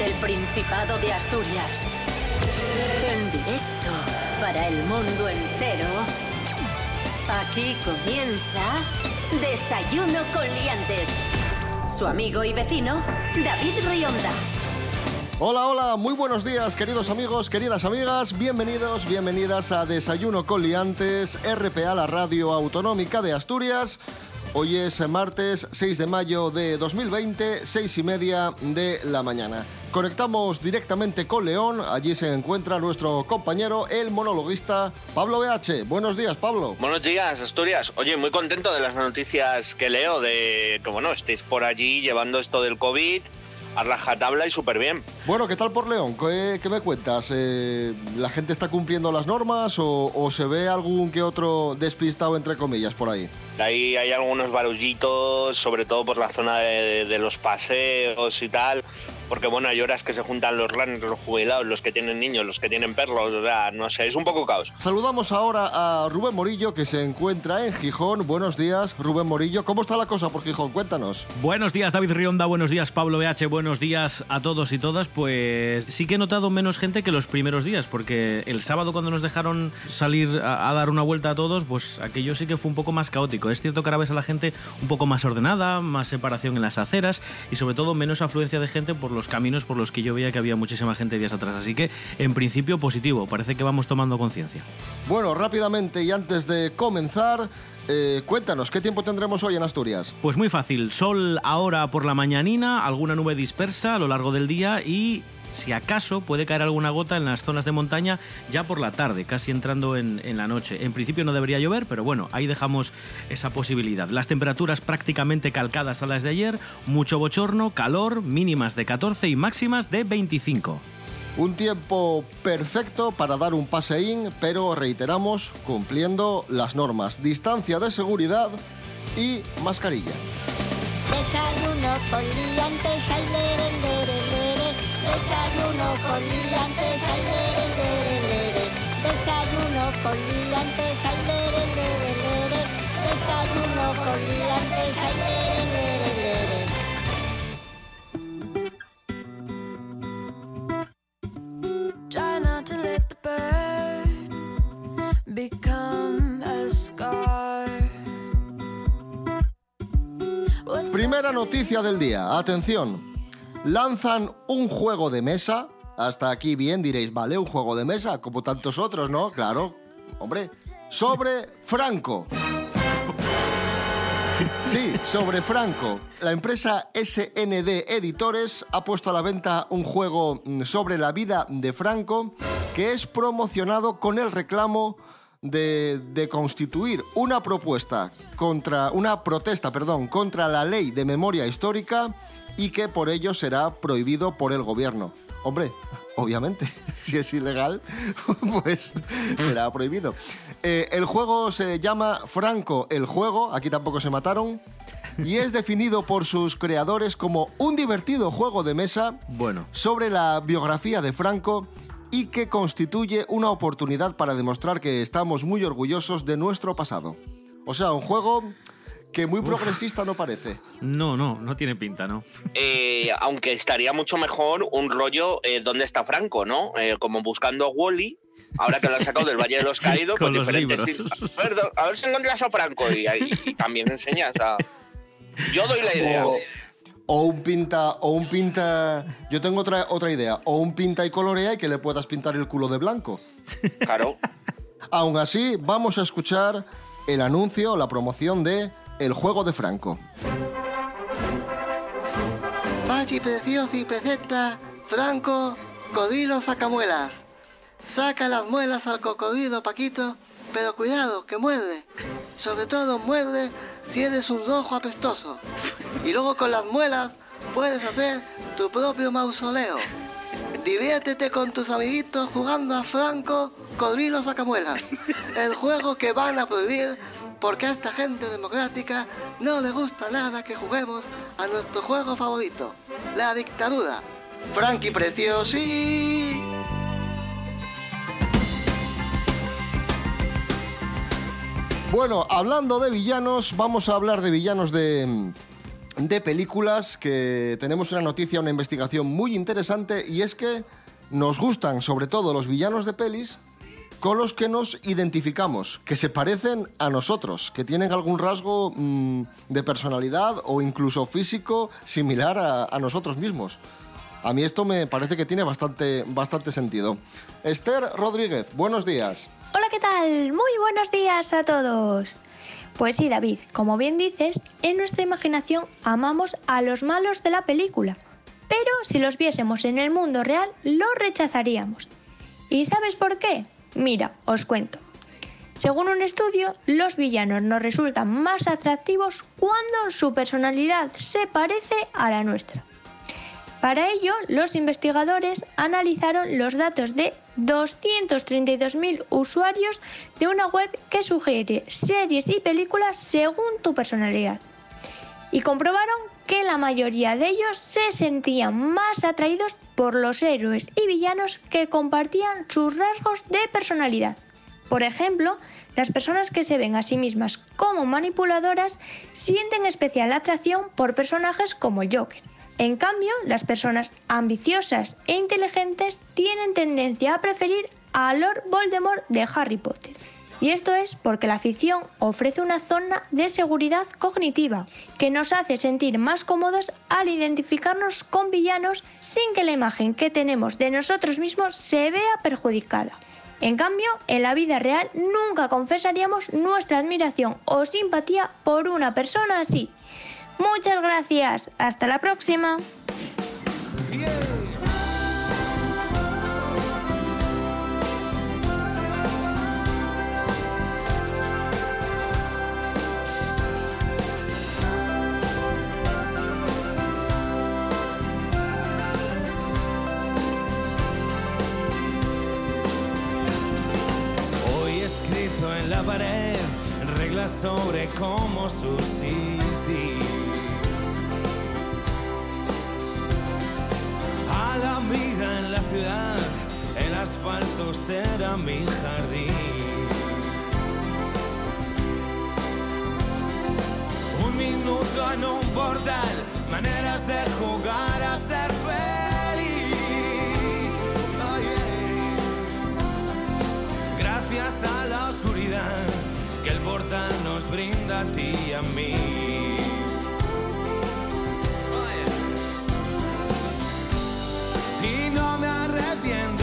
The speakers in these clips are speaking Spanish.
desde el Principado de Asturias. En directo para el mundo entero. Aquí comienza Desayuno con Liantes. Su amigo y vecino, David Rionda. Hola, hola, muy buenos días queridos amigos, queridas amigas, bienvenidos, bienvenidas a Desayuno con Liantes, RPA, la radio autonómica de Asturias. Hoy es martes 6 de mayo de 2020, 6 y media de la mañana. Conectamos directamente con León, allí se encuentra nuestro compañero, el monologuista Pablo BH. Buenos días, Pablo. Buenos días, Asturias. Oye, muy contento de las noticias que leo, de que bueno, estéis por allí llevando esto del COVID a rajatabla y súper bien. Bueno, ¿qué tal por León? ¿Qué, qué me cuentas? Eh, ¿La gente está cumpliendo las normas o, o, se ve algún que otro despistado, entre comillas, por ahí? Ahí hay algunos barullitos, sobre todo por la zona de, de los paseos y tal porque bueno, hay horas que se juntan los runners, los jubilados, los que tienen niños, los que tienen perros, o sea, no sé, es un poco caos. Saludamos ahora a Rubén Morillo, que se encuentra en Gijón. Buenos días, Rubén Morillo. ¿Cómo está la cosa por Gijón? Cuéntanos. Buenos días, David Rionda, buenos días, Pablo BH, buenos días a todos y todas. Pues sí que he notado menos gente que los primeros días, porque el sábado cuando nos dejaron salir a, a dar una vuelta a todos, pues aquello sí que fue un poco más caótico. Es cierto que ahora ves a la gente un poco más ordenada, más separación en las aceras y sobre todo menos afluencia de gente por los los caminos por los que yo veía que había muchísima gente días atrás. Así que, en principio, positivo. Parece que vamos tomando conciencia. Bueno, rápidamente y antes de comenzar, eh, cuéntanos, ¿qué tiempo tendremos hoy en Asturias? Pues muy fácil. Sol ahora por la mañanina, alguna nube dispersa a lo largo del día y si acaso puede caer alguna gota en las zonas de montaña ya por la tarde, casi entrando en, en, la noche. En principio no debería llover, pero bueno, ahí dejamos esa posibilidad. Las temperaturas prácticamente calcadas a las de ayer, mucho bochorno, calor, mínimas de 14 y máximas de 25. Un tiempo perfecto para dar un paseín, pero reiteramos, cumpliendo las normas. Distancia de seguridad y mascarilla. Desayuno con liantes, ay, lere, lere, lere. Desayuno con liantes, ay, lere, lere, lere. Desayuno con liantes, ay, lere, lere, lere. Desayuno con liantes, ay, lere, lere, lere. Try not to let the burn become a scar. Primera noticia del día, atención. Lanzan un juego de mesa. Hasta aquí bien diréis, vale, un juego de mesa, como tantos otros, ¿no? Claro, hombre. Sobre Franco. Sí, sobre Franco. La empresa SND Editores ha puesto a la venta un juego mm, sobre la vida de Franco que es promocionado con el reclamo de, de, constituir una propuesta contra una protesta, perdón, contra la ley de memoria histórica y que por ello será prohibido por el gobierno. Hombre, obviamente, si es ilegal, pues será prohibido. Eh, el juego se llama Franco el juego, aquí tampoco se mataron, y es definido por sus creadores como un divertido juego de mesa Bueno. sobre la biografía de Franco y que constituye una oportunidad para demostrar que estamos muy orgullosos de nuestro pasado. O sea, un juego que muy progresista no parece. No, no, no tiene pinta, ¿no? Eh, aunque estaría mucho mejor un rollo eh, ¿Dónde está Franco? ¿no? Eh, como buscando a Wally. Ahora que lo han sacado del Valle de los Caídos, Con con los diferentes libros. tipos. Perdón, a ver si encuentras a Franco y, y- y también enseñas a. Yo doy la idea. O, o un pinta, o un pinta. Yo tengo otra, otra idea. O un pinta y colorea y que le puedas pintar el culo de blanco. Claro. Aún así, vamos a escuchar el anuncio, la promoción de El juego de Franco. Fachi Preciosi presenta Franco Cocodrilo Sacamuelas. Saca las muelas al cocodrilo Paquito, pero cuidado, que muerde. Sobre todo muerde si eres un rojo apestoso. Y luego con las muelas puedes hacer tu propio mausoleo. Diviértete con tus amiguitos jugando a Franco Cocodrilo Sacamuelas. El juego que van a prohibir porque a esta gente democrática no le gusta nada que juguemos a nuestro juego favorito, la dictadura. Frankie Preciosi. Bueno, hablando de villanos, vamos a hablar de villanos de, de películas que tenemos una noticia, una investigación muy interesante y es que nos gustan sobre todo los villanos de pelis con los que nos identificamos, que se parecen a nosotros, que tienen algún rasgo mm, de personalidad o incluso físico similar a, a nosotros mismos. A mí esto me parece que tiene bastante, bastante sentido. Esther Rodríguez, buenos días. Hola, ¿qué tal? Muy buenos días a todos. Pues sí, David, como bien dices, en nuestra imaginación amamos a los malos de la película, pero si los viésemos en el mundo real, los rechazaríamos. ¿Y sabes por qué? Mira, os cuento. Según un estudio, los villanos nos resultan más atractivos cuando su personalidad se parece a la nuestra. Para ello, los investigadores analizaron los datos de 232.000 usuarios de una web que sugiere series y películas según tu personalidad. Y comprobaron que la mayoría de ellos se sentían más atraídos por los héroes y villanos que compartían sus rasgos de personalidad. Por ejemplo, las personas que se ven a sí mismas como manipuladoras sienten especial atracción por personajes como Joker. En cambio, las personas ambiciosas e inteligentes tienen tendencia a preferir a Lord Voldemort de Harry Potter. Y esto es porque la ficción ofrece una zona de seguridad cognitiva que nos hace sentir más cómodos al identificarnos con villanos sin que la imagen que tenemos de nosotros mismos se vea perjudicada. En cambio, en la vida real nunca confesaríamos nuestra admiración o simpatía por una persona así. Muchas gracias. Hasta la próxima. Asfalto será mi jardín. Un minuto en un portal, maneras de jugar a ser feliz. Oh. Gracias a la oscuridad que el portal nos brinda a ti y a mí. Y no me arrepiento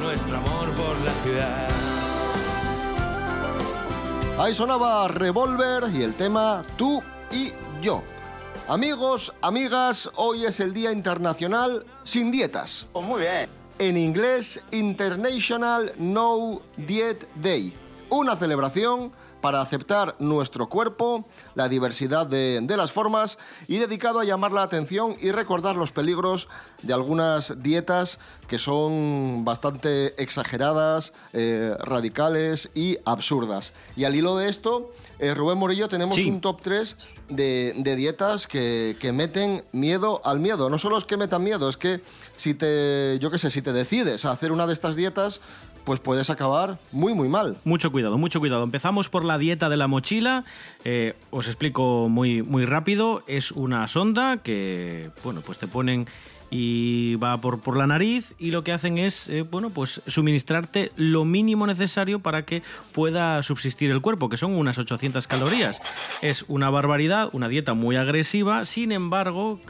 nuestro amor por la ciudad. Ahí sonaba Revolver y el tema Tú y yo. Amigos, amigas, hoy es el Día Internacional sin dietas. Pues muy bien. En inglés, International No Diet Day. Una celebración para aceptar nuestro cuerpo, la diversidad de, de las formas y dedicado a llamar la atención y recordar los peligros de algunas dietas que son bastante exageradas, eh, radicales y absurdas. Y al hilo de esto, eh, Rubén Morillo, tenemos Sí. un top 3 de, de dietas que, que meten miedo al miedo. No solo es que metan miedo, es que si te, yo qué sé, si te decides a hacer una de estas dietas, pues puedes acabar muy, muy mal. Mucho cuidado, mucho cuidado. Empezamos por la dieta de la mochila. Eh, os explico muy, muy rápido. Es una sonda que, bueno, pues te ponen y va por, por la nariz y lo que hacen es, eh, bueno, pues suministrarte lo mínimo necesario para que pueda subsistir el cuerpo, que son unas 800 calorías. Es una barbaridad, una dieta muy agresiva, sin embargo...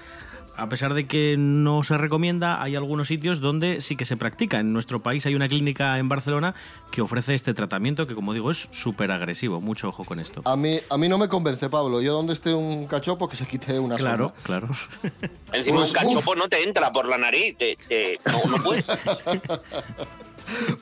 A pesar de que no se recomienda, hay algunos sitios donde sí que se practica. En nuestro país hay una clínica en Barcelona que ofrece este tratamiento que, como digo, es súper agresivo. Mucho ojo con esto. A mí, a mí no me convence, Pablo. Yo donde esté un cachopo que se quite una Claro, claro. Encima Pues, un cachopo no te entra por la nariz, te, te- no, no puedes.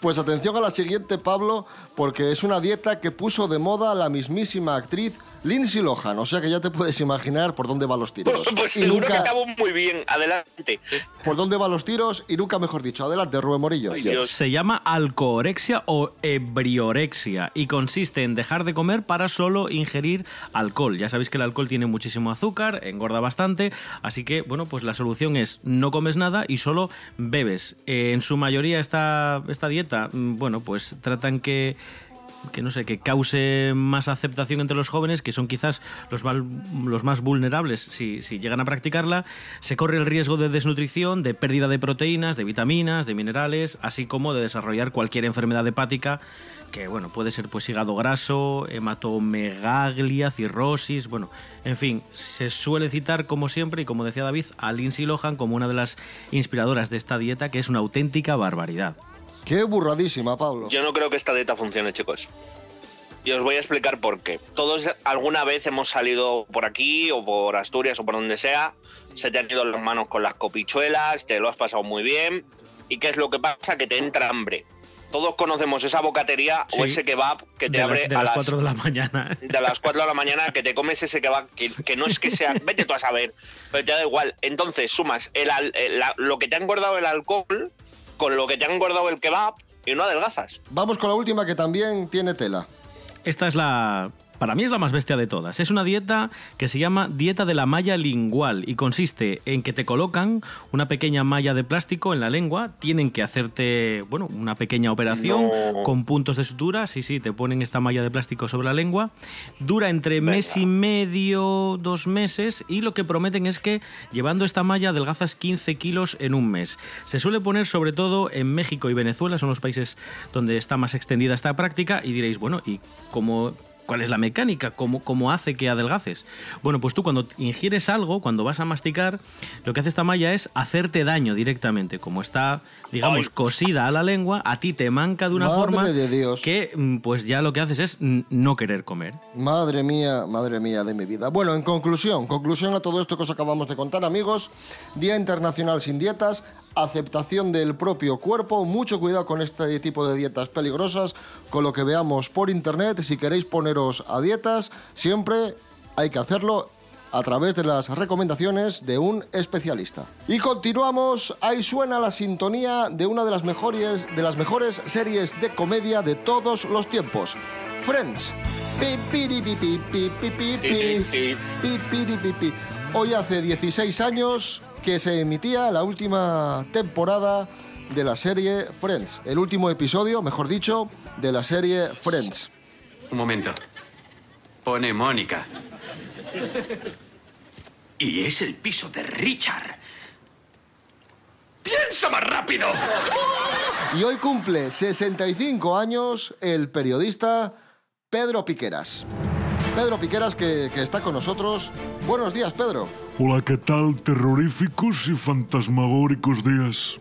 Pues atención a la siguiente, Pablo, porque es una dieta que puso de moda la mismísima actriz Lindsay Lohan, o sea que ya te puedes imaginar por dónde van los tiros. Pues, pues y seguro que nunca, acabo muy bien. Adelante. por dónde van los tiros y nunca mejor dicho. Adelante, Rubén Morillo. Ay. Se llama alcohorexia o ebriorexia y consiste en dejar de comer para solo ingerir alcohol. Ya sabéis que el alcohol tiene muchísimo azúcar, engorda bastante, así que bueno, pues la solución es no comes nada y solo bebes. Eh, en su mayoría esta, esta dieta, mm, bueno, pues tratan que que no sé, que cause más aceptación entre los jóvenes, que son quizás los, más vulnerables si, si llegan a practicarla, se corre el riesgo de desnutrición, de pérdida de proteínas, de vitaminas, de minerales, así como de desarrollar cualquier enfermedad hepática, que bueno, puede ser pues hígado graso, hematomegalia, cirrosis, bueno, en fin, se suele citar como siempre y como decía David a Lindsay Lohan como una de las inspiradoras de esta dieta que es una auténtica barbaridad. Qué burradísima, Pablo. Yo no creo que esta dieta funcione, chicos. Y os voy a explicar por qué. Todos alguna vez hemos salido por aquí o por Asturias o por donde sea, se te han ido las manos con las copichuelas, te lo has pasado muy bien. ¿Y qué es lo que pasa? Que te entra hambre. Todos conocemos esa bocatería o ese kebab que te de abre las, de a las las 4 de la mañana. de las 4 de la mañana que te comes ese kebab que, que no es que sea, vete tú a saber, pero te da igual. Entonces sumas el, al- el- la- lo que te ha engordado el alcohol con lo que te ha engordado el kebab y no adelgazas. Vamos con la última que también tiene tela. Esta es la. Para mí es la más bestia de todas. Es una dieta que se llama dieta de la malla lingual y consiste en que te colocan una pequeña malla de plástico en la lengua, tienen que hacerte, bueno, una pequeña operación No. con puntos de sutura, sí, sí, te ponen esta malla de plástico sobre la lengua, dura entre Venga. mes y medio, dos meses y lo que prometen es que llevando esta malla adelgazas 15 kilos en un mes. Se suele poner sobre todo en México y Venezuela, son los países donde está más extendida esta práctica y diréis, bueno, ¿y cómo... ¿Cuál es la mecánica? ¿Cómo, ¿Cómo hace que adelgaces? Bueno, pues tú cuando ingieres algo, cuando vas a masticar, lo que hace esta malla es hacerte daño directamente. Como está, digamos, Ay. cosida a la lengua, a ti te manca de una Madre forma de Dios. que mm, pues ya lo que haces es no querer comer. Madre mía, madre mía de mi vida. Bueno, en conclusión, conclusión a todo esto que os acabamos de contar, amigos. Día Internacional sin dietas, aceptación del propio cuerpo, mucho cuidado con este tipo de dietas peligrosas, con lo que veamos por internet. Si queréis poneros a dietas, siempre hay que hacerlo a través de las recomendaciones de un especialista. Y continuamos, ahí suena la sintonía de una de las mejores, de las mejores series de comedia de todos los tiempos. Friends. Hoy hace 16 años que se emitía la última temporada de la serie Friends. El último episodio, mejor dicho, de la serie Friends. Un momento. Pone Mónica. Y es el piso de Richard. ¡Piensa más rápido! Y hoy cumple 65 años el periodista Pedro Piqueras. Pedro Piqueras que, que está con nosotros. Buenos días, Pedro. Hola, ¿qué tal? Terroríficos y fantasmagóricos días.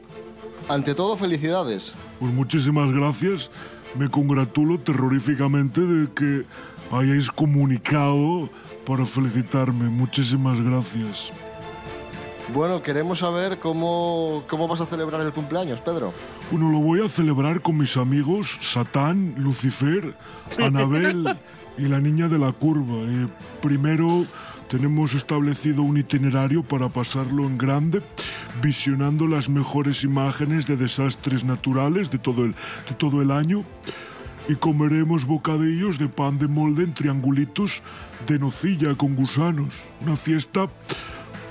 Ante todo, felicidades. Pues muchísimas gracias. Me congratulo terroríficamente de que hayáis comunicado para felicitarme. Muchísimas gracias. Bueno, queremos saber cómo, cómo vas a celebrar el cumpleaños, Pedro. Bueno, lo voy a celebrar con mis amigos Satán, Lucifer, Anabel y la niña de la curva. Eh, primero tenemos establecido un itinerario para pasarlo en grande, visionando las mejores imágenes de desastres naturales de todo el, de todo el año. Y comeremos bocadillos de pan de molde en triangulitos de nocilla con gusanos. Una fiesta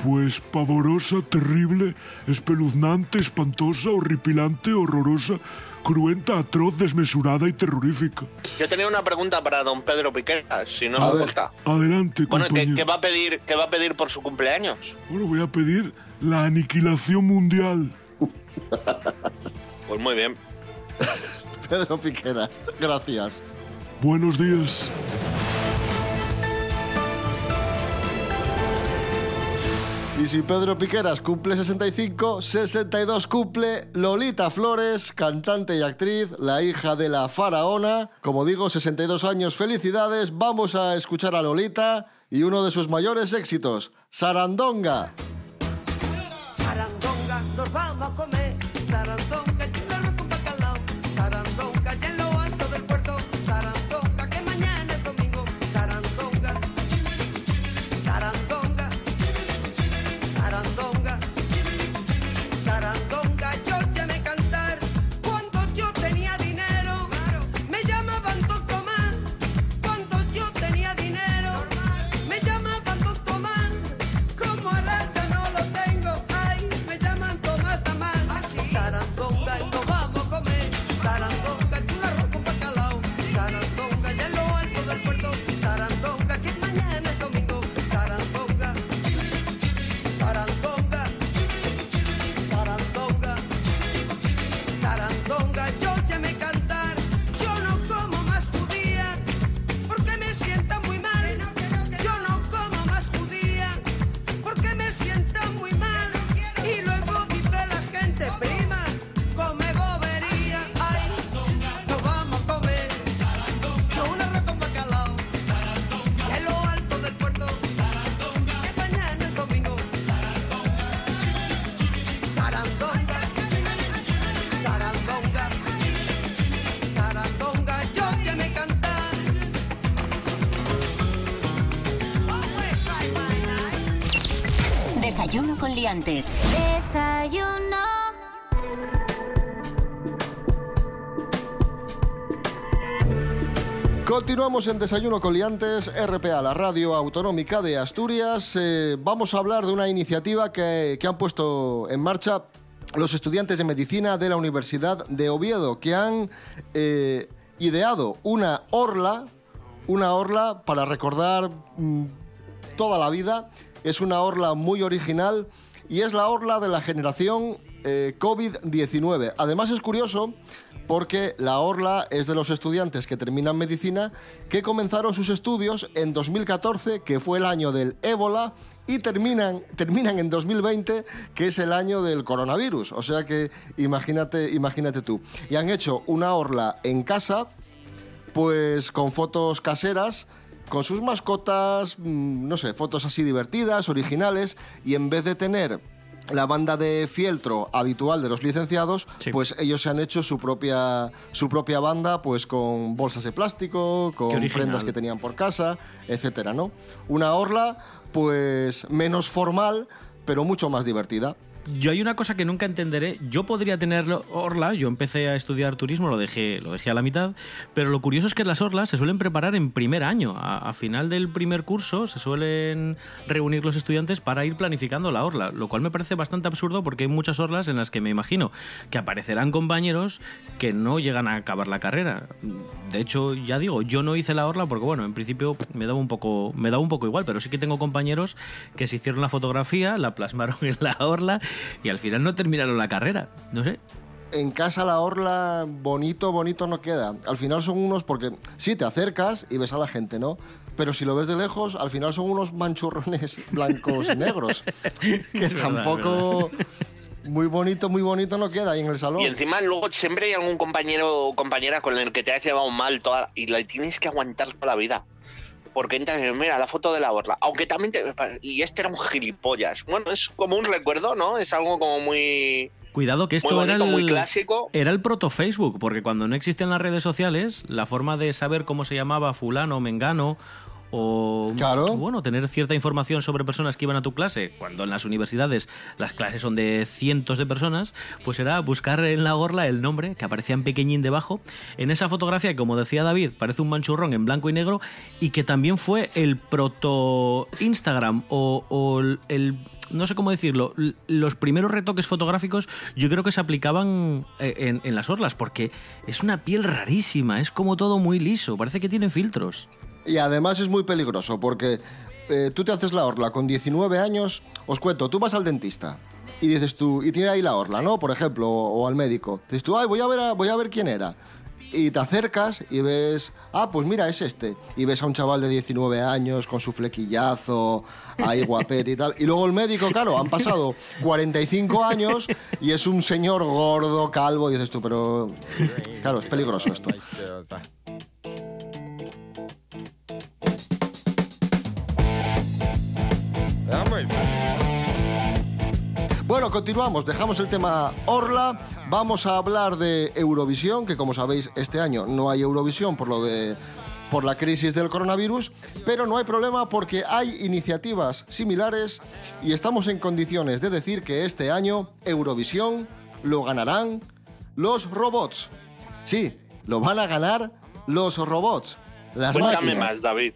pues pavorosa, terrible, espeluznante, espantosa, horripilante, horrorosa, cruenta, atroz, desmesurada y terrorífica. Yo tenía una pregunta para don Pedro Piqueras, si no A me ver. importa. Adelante, Bueno, ¿qué, compañero. qué va a pedir, ¿qué va a pedir por su cumpleaños? Bueno, voy a pedir la aniquilación mundial. Pues muy bien. Pedro Piqueras, gracias. Buenos días. Y si Pedro Piqueras cumple 65, 62 cumple Lolita Flores, cantante y actriz, la hija de la faraona. Como digo, 62 años, felicidades. Vamos a escuchar a Lolita y uno de sus mayores éxitos, Sarandonga. Sarandonga, nos vamos a comer. Sarandonga, con liantes. Desayuno. Continuamos en Desayuno Coliantes, RPA, la radio autonómica de Asturias. Eh, vamos a hablar de una iniciativa que, que han puesto en marcha los estudiantes de medicina de la Universidad de Oviedo, que han eh, ideado una orla, una orla para recordar mm, toda la vida. Es una orla muy original y es la orla de la generación eh, COVID-19. Además es curioso porque la orla es de los estudiantes que terminan medicina que comenzaron sus estudios en 2014, que fue el año del ébola, y terminan, terminan en 2020, que es el año del coronavirus. O sea que imagínate, imagínate tú. Y han hecho una orla en casa, pues con fotos caseras, con sus mascotas, mm, no sé, fotos así divertidas, originales, y en vez de tener la banda de fieltro habitual de los licenciados, pues ellos se han hecho su propia, su propia banda, pues con bolsas de plástico, con prendas que tenían por casa, etcétera, ¿no? Una orla, pues menos formal, pero mucho más divertida. Yo hay una cosa que nunca entenderé. Yo podría tenerlo orla. Yo empecé a estudiar turismo, lo dejé, lo dejé a la mitad. Pero lo curioso es que las orlas se suelen preparar en primer año. A, a final del primer curso se suelen reunir los estudiantes para ir planificando la orla. Lo cual me parece bastante absurdo porque hay muchas orlas en las que me imagino que aparecerán compañeros que no llegan a acabar la carrera. De hecho, ya digo, yo no hice la orla porque, bueno, en principio me daba un poco, me daba un poco igual, pero sí que tengo compañeros que se hicieron la fotografía, la plasmaron en la orla y al final no terminaron la carrera. No sé. En casa la orla bonito, bonito no queda. Al final son unos, porque sí, te acercas y ves a la gente, ¿no? Pero si lo ves de lejos, al final son unos manchurrones blancos y negros. Que Es verdad, tampoco... Muy bonito, muy bonito no queda ahí en el salón. Y encima luego siempre hay algún compañero o compañera con el que te has llevado mal toda y la tienes que aguantar toda la vida. Porque entras y mira la foto de la orla. Aunque también te... Y este era un gilipollas. Bueno, es como un recuerdo, ¿no? Es algo como muy... Cuidado que esto Muy bonito, era, el, muy clásico. era el proto Facebook, porque cuando no existían las redes sociales, la forma de saber cómo se llamaba fulano, mengano o bueno, tener cierta información sobre personas que iban a tu clase, cuando en las universidades las clases son de cientos de personas, pues era buscar en la orla el nombre que aparecía en pequeñín debajo. En esa fotografía, que, como decía David, parece un manchurrón en blanco y negro y que también fue el proto Instagram o, o el- no sé cómo decirlo, los primeros retoques fotográficos yo creo que se aplicaban eh, en, en las orlas, porque es una piel rarísima, es como todo muy liso, parece que tiene filtros. Y además es muy peligroso porque eh, tú te haces la orla con 19 años, os cuento, tú vas al dentista y dices tú, y tiene ahí la orla, ¿no? Por ejemplo, o, al médico. Dices tú, ay, voy a ver, a- voy a ver quién era. Y te acercas y ves, ah, pues mira, es este. Y ves a un chaval de 19 años con su flequillazo, ahí guapete y tal. Y luego el médico, claro, han pasado 45 años y es un señor gordo, calvo. Y dices tú, pero. Claro, es peligroso esto. Bueno, continuamos, dejamos el tema Orla, vamos a hablar de Eurovisión, que como sabéis este año no hay Eurovisión por lo de por la crisis del coronavirus, pero no hay problema porque hay iniciativas similares y estamos en condiciones de decir que este año Eurovisión lo ganarán los robots. Sí, lo van a ganar los robots. Las Cuéntame máquinas. más, David.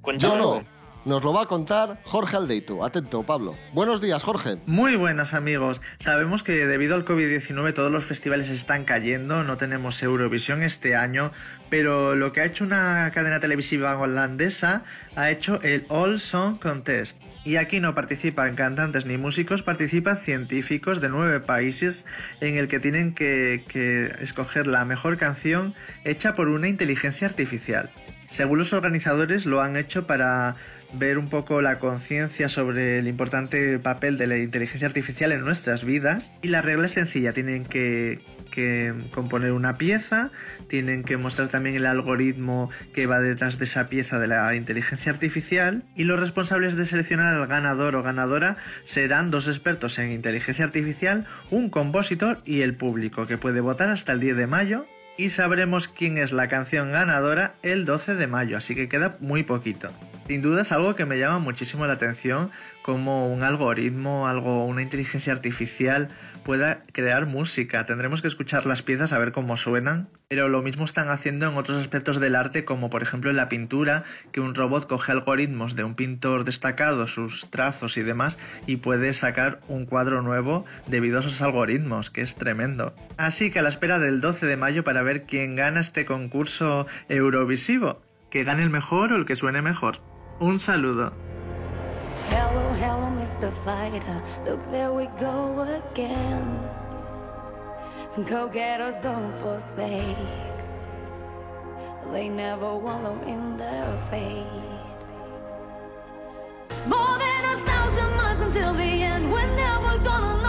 Cuéntame Yo no. más. Nos lo va a contar Jorge Aldeito. Atento, Pablo. Buenos días, Jorge. Muy buenas amigos. Sabemos que debido al COVID-19 todos los festivales están cayendo, no tenemos Eurovisión este año, pero lo que ha hecho una cadena televisiva holandesa ha hecho el All Song Contest. Y aquí no participan cantantes ni músicos, participan científicos de nueve países en el que tienen que, que escoger la mejor canción hecha por una inteligencia artificial. Según los organizadores lo han hecho para ver un poco la conciencia sobre el importante papel de la inteligencia artificial en nuestras vidas. Y la regla es sencilla, tienen que, que componer una pieza, tienen que mostrar también el algoritmo que va detrás de esa pieza de la inteligencia artificial y los responsables de seleccionar al ganador o ganadora serán dos expertos en inteligencia artificial, un compositor y el público que puede votar hasta el 10 de mayo y sabremos quién es la canción ganadora el 12 de mayo, así que queda muy poquito. Sin duda es algo que me llama muchísimo la atención, como un algoritmo, algo, una inteligencia artificial pueda crear música. Tendremos que escuchar las piezas a ver cómo suenan, pero lo mismo están haciendo en otros aspectos del arte, como por ejemplo en la pintura, que un robot coge algoritmos de un pintor destacado, sus trazos y demás, y puede sacar un cuadro nuevo debido a esos algoritmos, que es tremendo. Así que a la espera del 12 de mayo para ver quién gana este concurso Eurovisivo, que gane el mejor o el que suene mejor. Un saludo. Hello, Mr. Fighter. Look, there we go again. Go getters don't forsake. They never wallow in their fate. More than a thousand miles until the end. We're never gonna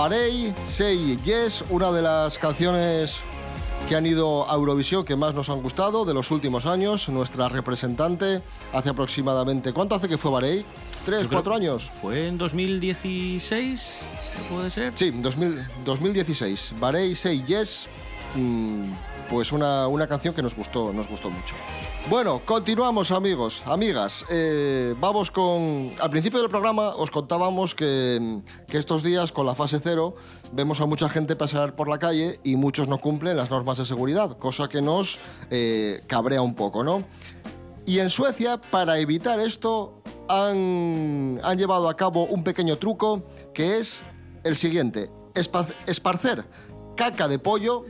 Barey, Say Yes, una de las canciones que han ido a Eurovisión que más nos han gustado de los últimos años. Nuestra representante hace aproximadamente... ¿Cuánto hace que fue Barey? ¿Tres, cuatro años? ¿Fue en 2016? ¿Puede ser? Sí, 2000 2016. Barey Say Yes, mm, pues una, una canción que nos gustó, nos gustó mucho. Bueno, continuamos amigos, amigas. Eh, vamos con... Al principio del programa os contábamos que, que estos días con la fase cero vemos a mucha gente pasar por la calle y muchos no cumplen las normas de seguridad, cosa que nos eh, cabrea un poco, ¿no? Y en Suecia, para evitar esto, han, han llevado a cabo un pequeño truco que es el siguiente. espa- esparcer caca de pollo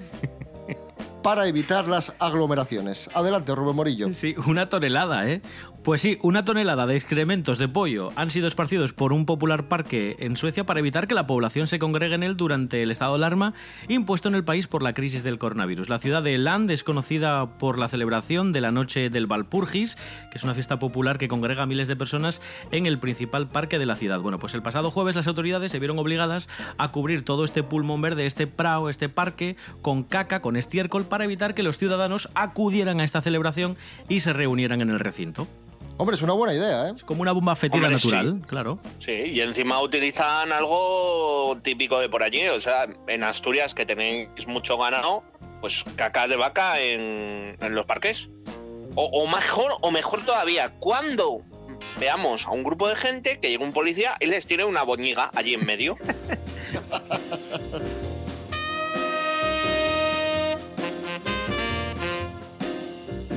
para evitar las aglomeraciones. Adelante, Rubén Morillo. Sí, una tonelada, ¿eh? Pues sí, una tonelada de excrementos de pollo han sido esparcidos por un popular parque en Suecia para evitar que la población se congregue en él durante el estado de alarma impuesto en el país por la crisis del coronavirus. La ciudad de Land es conocida por la celebración de la noche del Valpurgis, que es una fiesta popular que congrega a miles de personas en el principal parque de la ciudad. Bueno, pues el pasado jueves las autoridades se vieron obligadas a cubrir todo este pulmón verde, este prao, este parque, con caca, con estiércol, para evitar que los ciudadanos acudieran a esta celebración y se reunieran en el recinto. Hombre, es una buena idea, ¿eh? Es como una bomba fetida Hombre, natural, sí. claro. Sí, y encima utilizan algo típico de por allí. O sea, en Asturias, que tenéis mucho ganado, pues caca de vaca en, en los parques. O, o mejor, o mejor todavía, cuando veamos a un grupo de gente que llega un policía y les tire una boñiga allí en medio.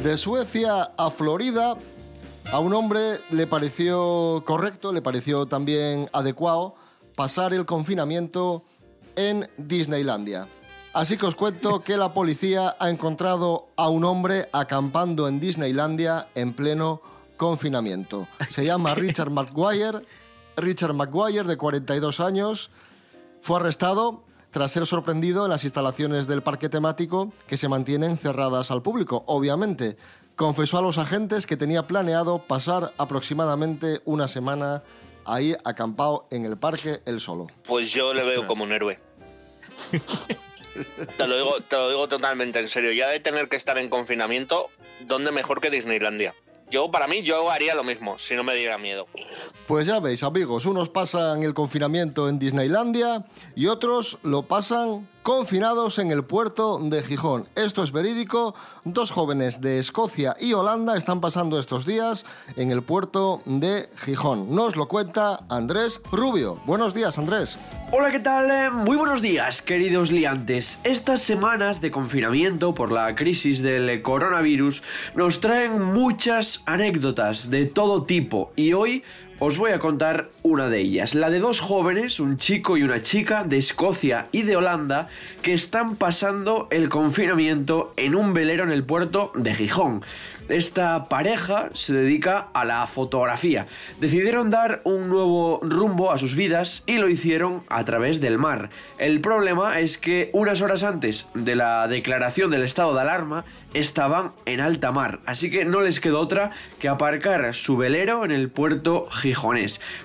De Suecia a Florida, a un hombre le pareció correcto, le pareció también adecuado pasar el confinamiento en Disneylandia. Así que os cuento que la policía ha encontrado a un hombre acampando en Disneylandia en pleno confinamiento. Se llama Richard McGuire. Richard McGuire, de 42 años, fue arrestado tras ser sorprendido en las instalaciones del parque temático que se mantienen cerradas al público, obviamente. Confesó a los agentes que tenía planeado pasar aproximadamente una semana ahí acampado en el parque él solo. Pues yo le veo como un héroe. te, lo digo, te lo digo totalmente en serio. Ya de tener que estar en confinamiento, ¿dónde mejor que Disneylandia? Yo, para mí, yo haría lo mismo, si no me diera miedo. Pues ya veis, amigos, unos pasan el confinamiento en Disneylandia y otros lo pasan confinados en el puerto de Gijón. Esto es verídico. Dos jóvenes de Escocia y Holanda están pasando estos días en el puerto de Gijón. Nos lo cuenta Andrés Rubio. Buenos días, Andrés. Hola, ¿qué tal? Eh, Muy buenos días, queridos liantes. Estas semanas de confinamiento por la crisis del coronavirus nos traen muchas anécdotas de todo tipo y hoy os voy a contar una de ellas, la de dos jóvenes, un chico y una chica de Escocia y de Holanda, que están pasando el confinamiento en un velero en el puerto de Gijón. Esta pareja se dedica a la fotografía. Decidieron dar un nuevo rumbo a sus vidas y lo hicieron a través del mar. El problema es que unas horas antes de la declaración del estado de alarma estaban en alta mar, así que no les quedó otra que aparcar su velero en el puerto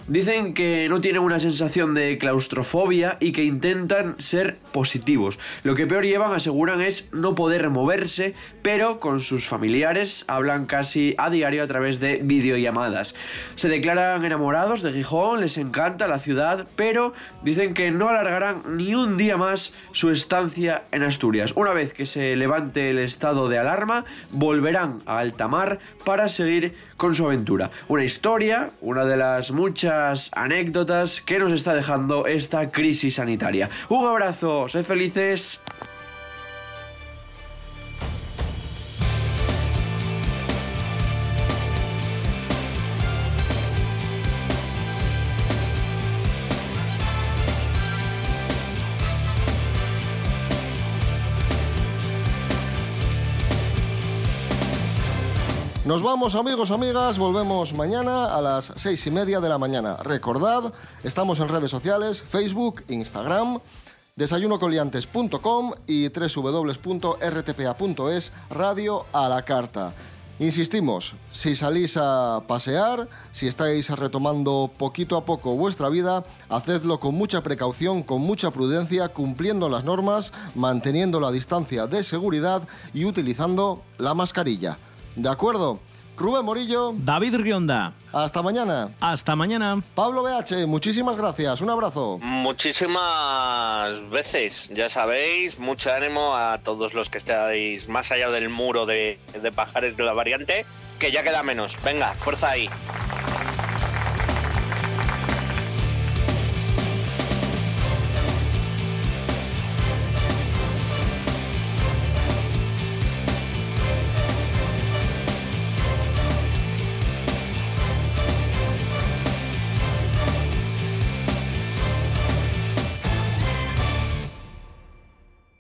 Dicen que no tienen una sensación de claustrofobia y que intentan ser positivos. Lo que peor llevan, aseguran, es no poder moverse, pero con sus familiares hablan casi a diario a través de videollamadas. Se declaran enamorados de Gijón, les encanta la ciudad, pero dicen que no alargarán ni un día más su estancia en Asturias. Una vez que se levante el estado de alarma, volverán a alta mar para seguir con su aventura. Una historia, una de las muchas anécdotas que nos está dejando esta crisis sanitaria. Un abrazo, sed felices. Nos vamos amigos, amigas, volvemos mañana a las seis y media de la mañana. Recordad, estamos en redes sociales, Facebook, Instagram, desayunocoliantes.com y www.rtpa.es, radio a la carta. Insistimos, si salís a pasear, si estáis retomando poquito a poco vuestra vida, hacedlo con mucha precaución, con mucha prudencia, cumpliendo las normas, manteniendo la distancia de seguridad y utilizando la mascarilla. ¿De acuerdo? Rubén Morillo. David Rionda. Hasta mañana. Hasta mañana. Pablo BH, muchísimas gracias. Un abrazo. Muchísimas veces, ya sabéis, mucho ánimo a todos los que estéis más allá del muro de, de Pajares de la Variante, que ya queda menos. Venga, fuerza ahí.